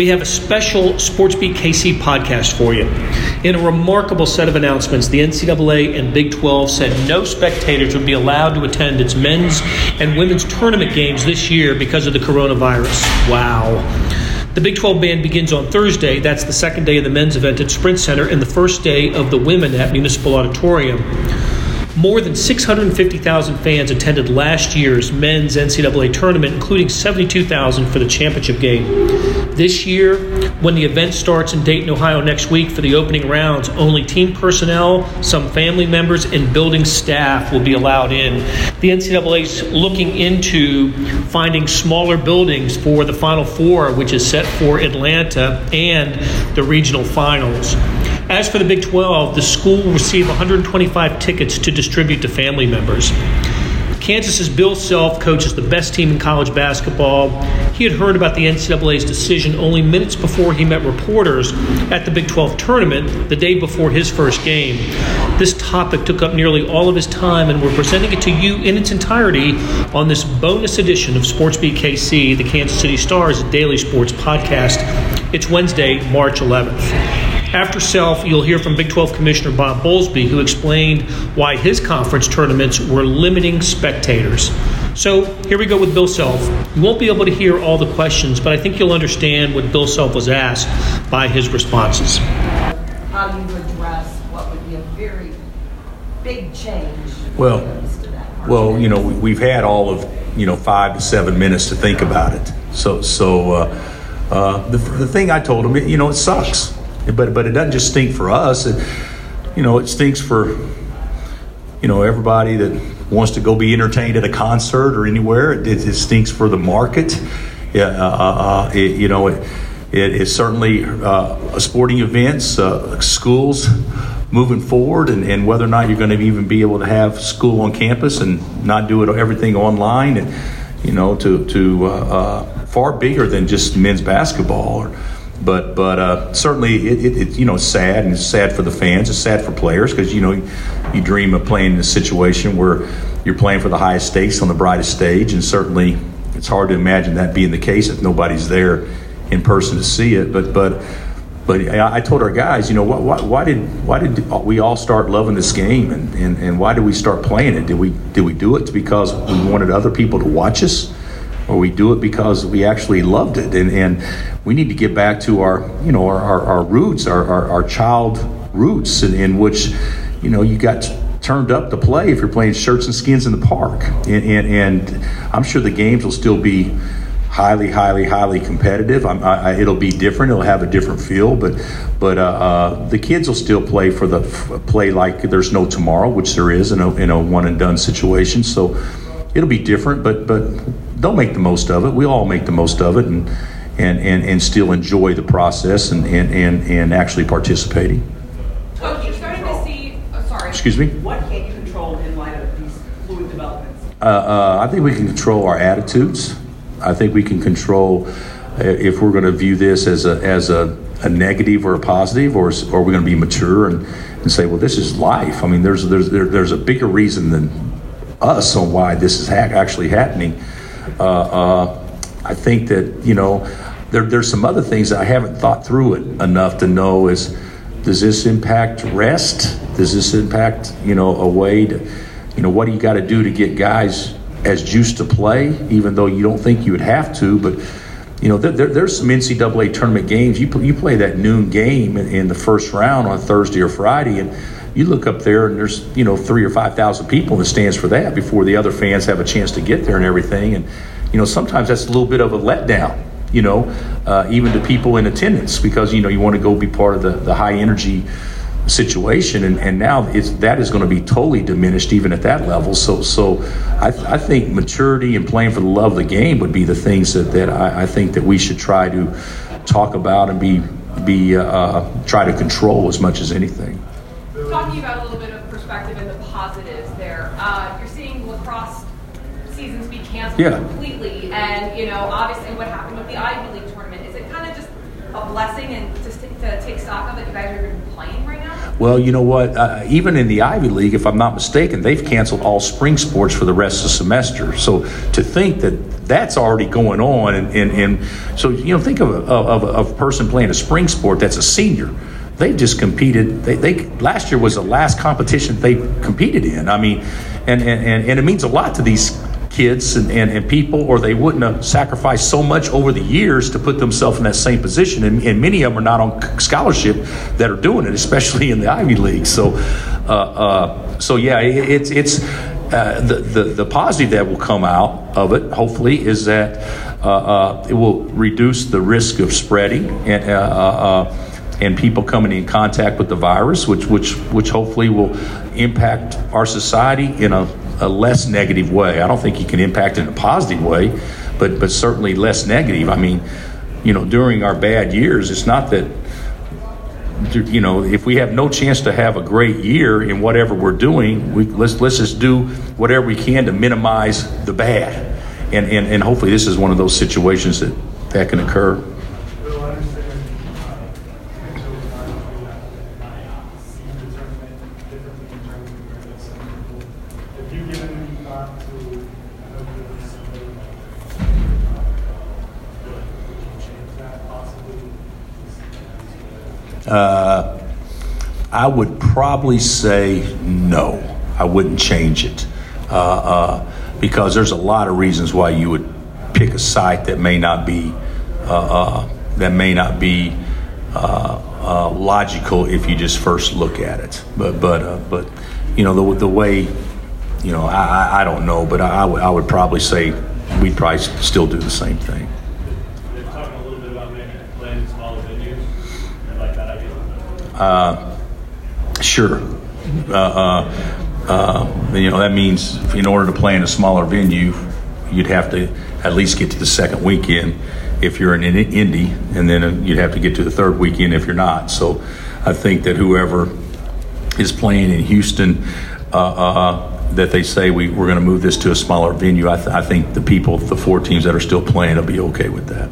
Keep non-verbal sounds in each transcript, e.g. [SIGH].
we have a special SportsBeat KC podcast for you. In a remarkable set of announcements, the NCAA and Big 12 said no spectators would be allowed to attend its men's and women's tournament games this year because of the coronavirus. Wow. The Big 12 band begins on Thursday. That's the second day of the men's event at Sprint Center and the first day of the women at Municipal Auditorium. More than 650,000 fans attended last year's men's NCAA tournament, including 72,000 for the championship game. This year, when the event starts in Dayton, Ohio next week for the opening rounds, only team personnel, some family members, and building staff will be allowed in. The NCAA is looking into finding smaller buildings for the Final Four, which is set for Atlanta, and the regional finals. As for the Big 12, the school will receive 125 tickets to distribute to family members. Kansas's Bill Self coaches the best team in college basketball. He had heard about the NCAA's decision only minutes before he met reporters at the Big 12 tournament the day before his first game. This topic took up nearly all of his time, and we're presenting it to you in its entirety on this bonus edition of SportsBeat KC, the Kansas City Stars Daily Sports Podcast. It's Wednesday, March 11th. After Self, you'll hear from Big 12 Commissioner Bob Bowlsby, who explained why his conference tournaments were limiting spectators. So here we go with Bill Self. You won't be able to hear all the questions, but I think you'll understand what Bill Self was asked by his responses. How do you address what would be a very big change. Well, well, you know, we- have had all of you know five to seven minutes to think about it. So, so uh, uh, the the thing I told him, you know, it sucks. But but it doesn't just stink for us. It, you know, it stinks for you know everybody that wants to go be entertained at a concert or anywhere. It, it, stinks for the market. Yeah, uh, uh, uh it, you know, it, it is certainly uh, sporting events, uh, schools moving forward, and, and, whether or not you're going to even be able to have school on campus and not do it everything online, and you know, to to uh, far bigger than just men's basketball. Or, but but uh, certainly it, it, it, you know it's sad and it's sad for the fans. It's sad for players because you know you dream of playing in a situation where you're playing for the highest stakes on the brightest stage, and certainly it's hard to imagine that being the case if nobody's there in person to see it. But but but I told our guys, you know, why, why, why did why did we all start loving this game, and, and, and why did we start playing it? Did we did we do it because we wanted other people to watch us? Or we do it because we actually loved it. And, and we need to get back to our, you know, our, our, our roots, our, our, our, child roots, in, in, which, you know, you got turned up to play if you're playing shirts and skins in the park. And, and, and I'm sure the games will still be highly, highly, highly competitive. I, I, it'll be different. It'll have a different feel, but but uh, uh, the kids will still play for the play like there's no tomorrow, which there is in a, in a one and done situation. So it'll be different, but but they'll make the most of it. We all make the most of it, and and and, and still enjoy the process and and and, and actually participating. Coach, you're starting to see. Oh, sorry. Excuse me. What can you control in light of these fluid developments? Uh, uh, I think we can control our attitudes. I think we can control uh, if we're going to view this as a as a, a negative or a positive, or, or we're going to be mature and, and say, well, this is life. I mean, there's there's there, there's a bigger reason than us on why this is ha- actually happening. Uh, uh, I think that you know there, there's some other things that I haven't thought through it enough to know is does this impact rest? Does this impact you know a way to you know what do you got to do to get guys as juiced to play, even though you don't think you would have to, but you know, there, there's some NCAA tournament games. You, you play that noon game in, in, the first round on Thursday or Friday, and you look up there and there's you know three or five thousand people in the stands for that before the other fans have a chance to get there and everything. And you know sometimes that's a little bit of a letdown you know uh, even to people in attendance because you know you want to go be part of the, the high energy situation. And, and now it's that is going to be totally diminished even at that level. So so I, I think maturity and playing for the love of the game would be the things that, that I, I think that we should try to talk about and be be uh, try to control as much as anything talking about a little bit of perspective and the positives there. Uh, you're seeing lacrosse seasons be canceled yeah. completely, and you know, obviously, what happened with the Ivy League tournament is it kind of just a blessing and just to, to take stock of that you guys are even playing right now? Well, you know what? Uh, even in the Ivy League, if I'm not mistaken, they've canceled all spring sports for the rest of the semester. So to think that that's already going on, and, and, and so you know, think of a, of, of a person playing a spring sport that's a senior. They just competed. They, they last year was the last competition they competed in. I mean, and, and, and it means a lot to these kids and, and, and, people, or they wouldn't have sacrificed so much over the years to put themselves in that same position. And, and many of them are not on scholarship that are doing it, especially in the Ivy League. So, uh, uh, so yeah, it, it's it's uh, the, the the positive that will come out of it, hopefully, is that uh, uh, it will reduce the risk of spreading and uh, and people coming in contact with the virus, which which which hopefully will impact our society in a a less negative way. I don't think you can impact in a positive way, but but certainly less negative. I mean, you know, during our bad years, it's not that you know if we have no chance to have a great year in whatever we're doing, we let's let's just do whatever we can to minimize the bad, and and, and hopefully this is one of those situations that that can occur. Uh, I would probably say no. I wouldn't change it uh, uh, because there's a lot of reasons why you would pick a site that may not be uh, uh, that may not be uh, logical if you just first look at it. But but but you know the the way you know I I don't know, but I, I would probably say we'd probably still do the same thing. They're talking a little bit about maybe playing a smaller venue like that i uh, sure. Uh, uh, uh, you know, that means in order to play in a smaller venue, you'd have to at least get to the second weekend if you're in Indy, and then you'd have to get to the third weekend if you're not. So I think that whoever is playing in Houston, uh, uh, that they say we, we're going to move this to a smaller venue, I, th- I, think the people, the four teams that are still playing, will be okay with that.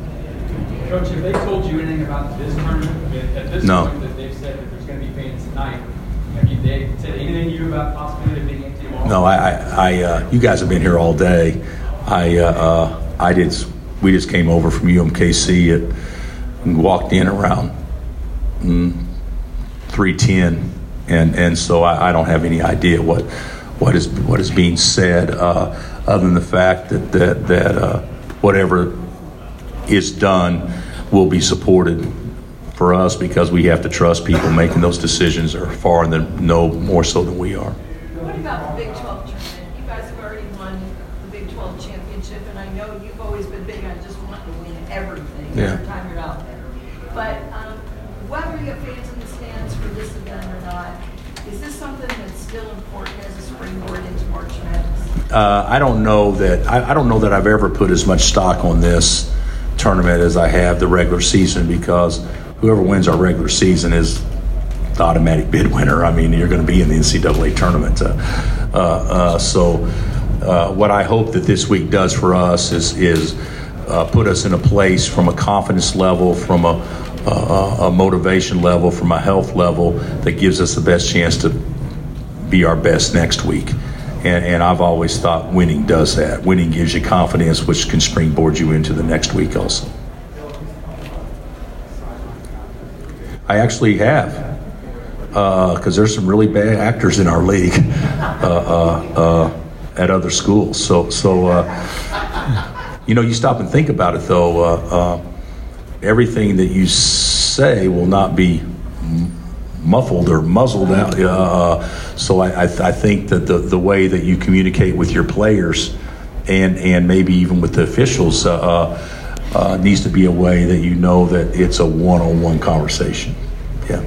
Coach, have they told you anything about this tournament? At this no. point, they've said if there's going to be games tonight, have they said anything to you about possibility of being empty tomorrow? No, I, I, uh, you guys have been here all day. I, uh, uh, I did. We just came over from UMKC at, and walked in around mm, three ten, and and so I, I, don't have any idea what what is what is being said, uh, other than the fact that that that uh, whatever is done will be supported for us because we have to trust people making those decisions are far and no more so than we are. What about the Big 12 tournament? You guys have already won the Big 12 championship, and I know you've always been big on just wanting to win everything yeah. every time you're out there. But um, whether you have fans in the stands for this event or not, is this something that's still important as a springboard into March Madness? Uh, I don't know that I, I don't know that I've ever put as much stock on this tournament as I have the regular season because whoever wins our regular season is the automatic bid winner. I mean, you're going to be in the NCAA tournament. Uh, uh, uh, so, uh, what I hope that this week does for us is is uh, put us in a place from a confidence level, from a, a, a motivation level, from a health level that gives us the best chance to be our best next week. And, and, I've always thought winning does that. Winning gives you confidence, which can springboard you into the next week also. I actually have, because uh, there's some really bad actors in our league [LAUGHS] uh, uh, uh at other schools. So, so uh, you know, you stop and think about it, though. Uh, everything that you say will not be muffled or muzzled out. So, I, I, th- I, think that the the way that you communicate with your players, and and maybe even with the officials uh, needs to be a way that you know that it's a one-on-one conversation. Yeah.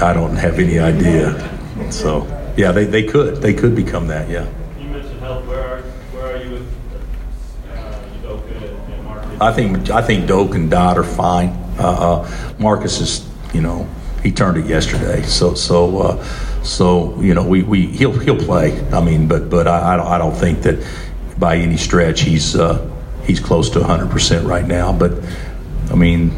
I don't have any idea. So, yeah, they, they could. They could become that, yeah. You mentioned health. Where are, where are you with uh, Doka and Marcus? I think, I think Doak and Dot are fine. Uh, uh, Marcus is, you know, he turned it yesterday. So, so, uh, so you know, we, we he'll he'll play. I mean, but but I, I don't I don't think that by any stretch he's uh, he's close to 100 percent right now. But I mean,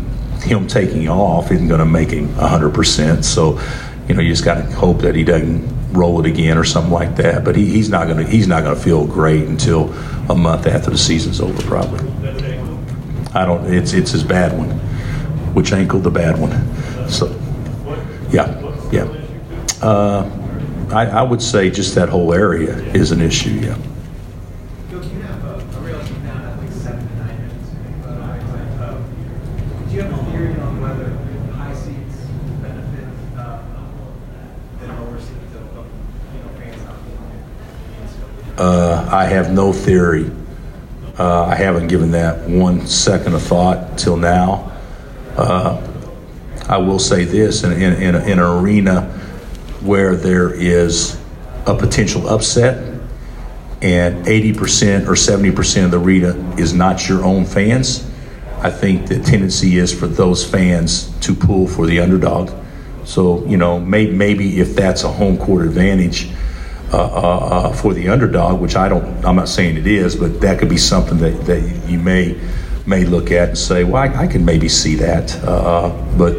him taking off isn't going to make him 100%. So, you know, you just got to hope that he doesn't roll it again or something like that. But he, he's not going to he's not to feel great until a month after the season's over, probably. I don't. It's it's his bad one. Which ankle? The bad one. So, yeah, yeah. Uh, I, I would say just that whole area is an issue. Yeah. Do you have a theory on whether high seats benefit uh the lower seats you know fancy? Uh, I have no theory. Uh, I haven't given that one second of thought till now. Uh, I will say this in, in, in, in, an arena where there is a potential upset and 80% or 70% of the arena is not your own fans, I think the tendency is for those fans to pull for the underdog. So, you know, may, maybe if that's a home court advantage, uh, uh, uh, for the underdog, which I don't, I'm not saying it is, but that could be something that, that you may may look at and say, well, I, I can maybe see that, uh, but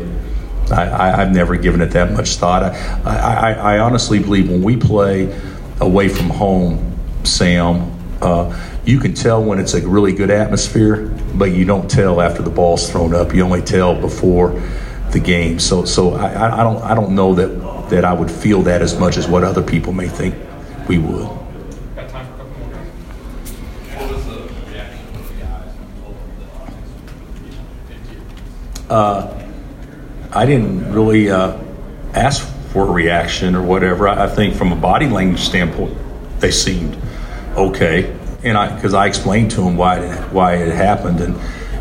I, have never given it that much thought. I, I, I, honestly believe when we play away from home, Sam, uh, you can tell when it's a really good atmosphere, but you don't tell after the ball's thrown up. You only tell before the game. So, so I, I don't, I don't know that that I would feel that as much as what other people may think we would. Uh, I didn't really uh, ask for a reaction or whatever. I, I, think from a body language standpoint, they seemed okay, and I because I explained to them why it, why it happened and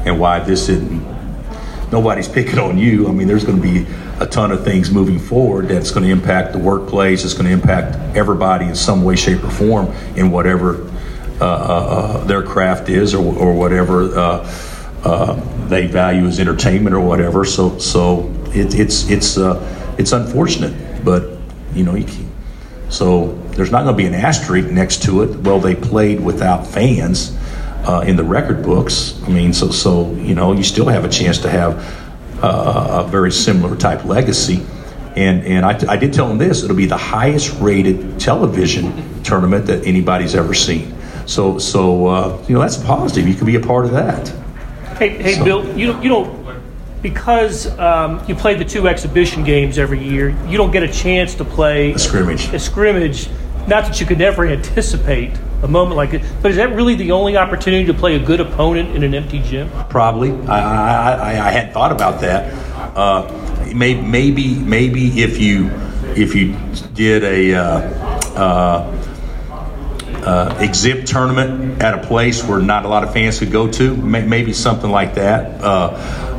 and why this didn't. Nobody's picking on you. I mean, there's going to be a ton of things moving forward that's going to impact the workplace. It's going to impact everybody in some way, shape, or form in whatever uh, uh, uh their craft is or, or whatever uh, uh, they value as entertainment or whatever. So, so it, it's it's uh, it's unfortunate, but you know, you can, so there's not going to be an asterisk next to it. Well, they played without fans in the record books. I mean, so so you know, you still have a chance to have uh, a very similar type legacy. And, and I, I did tell him this it'll be the highest rated television tournament that anybody's ever seen. So, so uh, you know, that's positive. You can be a part of that. Hey, hey so. Bill, you, you don't, because um, you play the two exhibition games every year, you don't get a chance to play a scrimmage. A scrimmage. Not that you could never anticipate a moment like it. But is that really the only opportunity to play a good opponent in an empty gym? Probably. I, I, I had thought about that. Uh, maybe, maybe, maybe if you if you did a uh, uh, uh, exhibit tournament at a place where not a lot of fans could go to, may, maybe something like that.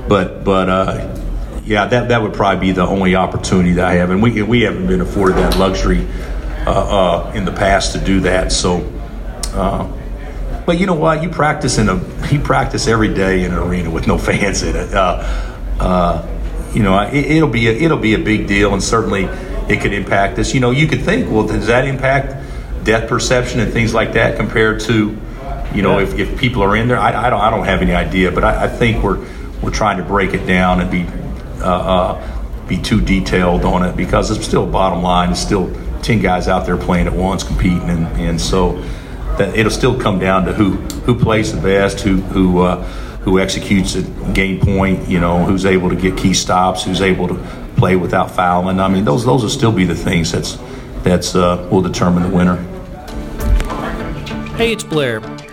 But but uh, yeah, that that would probably be the only opportunity that I have, and we we haven't been afforded that luxury uh, uh, in the past to do that. So uh, but you know what? You practice in a you practice every day in an arena with no [LAUGHS] fans in it. Uh, uh, you know, it, will be a, it'll be a big deal, and certainly it could impact us. You know, you could think, well, does that impact depth perception and things like that compared to, you know, if, if people are in there? I, I don't I don't have any idea, but I, I, think we're we're trying to break it down and be uh, uh, be too detailed on it because it's still bottom line. It's still ten guys out there playing at once, competing, and and so that it'll still come down to who who plays the best, who who uh, who executes a game point, you know, who's able to get key stops, who's able to play without fouling. I mean, those those will still be the things that's that's uh, will determine the winner. Hey, it's Blair.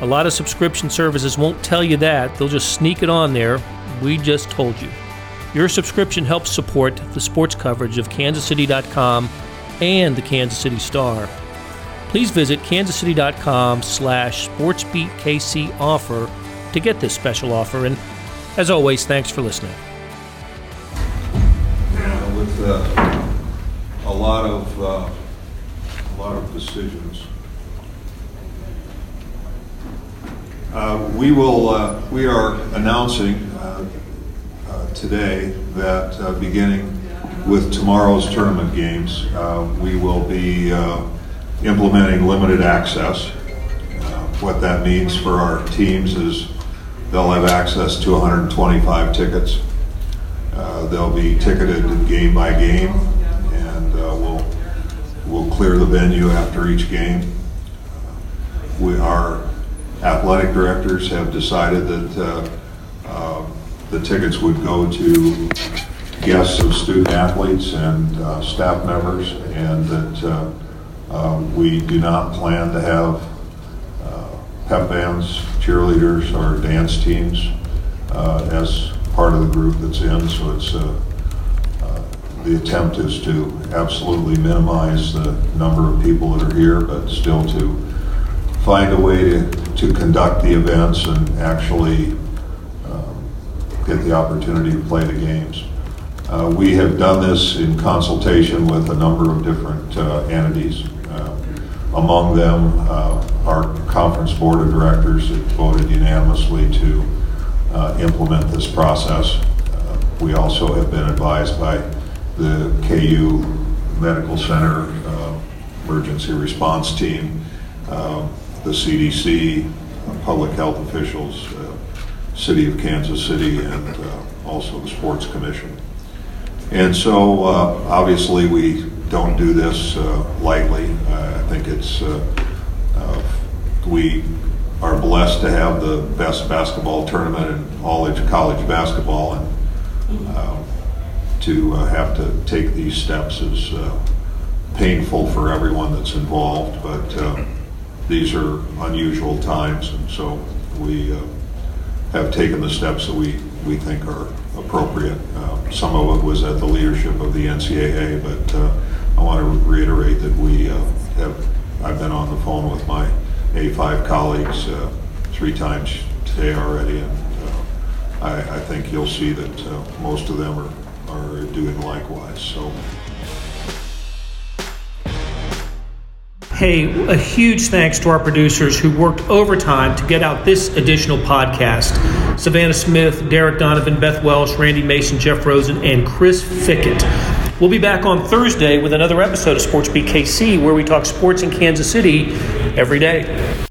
A lot of subscription services won't tell you that. They'll just sneak it on there. We just told you. Your subscription helps support the sports coverage of kansascity.com and the Kansas City Star please visit kansascity.com slash sportsbeatkc offer to get this special offer. And as always, thanks for listening. with uh, a lot of, uh, a lot of decisions. Uh, We will, uh, we are announcing uh, uh, today that beginning with tomorrow's tournament games, we will be implementing limited access. What that means for our teams is they'll have access to 125 tickets. They'll be ticketed game by game, and we'll, we'll clear the venue after each game. We, our athletic directors have decided that uh, uh, the tickets would go to guests of student athletes and uh, staff members, and that we do not plan to have pep bands, cheerleaders, or dance teams as part of the group that's in, so it's, the attempt is to absolutely minimize the number of people that are here, but still to find a way to, to conduct the events and actually um, get the opportunity to play the games. Uh, We have done this in consultation with a number of different uh, entities. Uh, Among them, uh, our conference board of directors voted unanimously to uh, implement this process. We also have been advised by the KU Medical Center Emergency Response Team, um, the CDC, uh, public health officials, uh, City of Kansas City, and uh, also the Sports Commission. And so, obviously, we don't do this lightly. I think it's, we are blessed to have the best basketball tournament in all of college basketball, and uh, to uh, have to take these steps is uh, painful for everyone that's involved, but these are unusual times, and so we uh, have taken the steps that we, we think are appropriate. Uh, Some of it was at the leadership of the NCAA, but uh, I want to reiterate that we uh, have, I've been on the phone with my A5 colleagues uh, three times today already, and uh, I, I think you'll see that most of them are, are doing likewise, so. Hey, a huge thanks to our producers who worked overtime to get out this additional podcast. Savannah Smith, Derek Donovan, Beth Welsh, Randy Mason, Jeff Rosen, and Chris Fickett. We'll be back on Thursday with another episode of SportsBeat KC where we talk sports in Kansas City every day.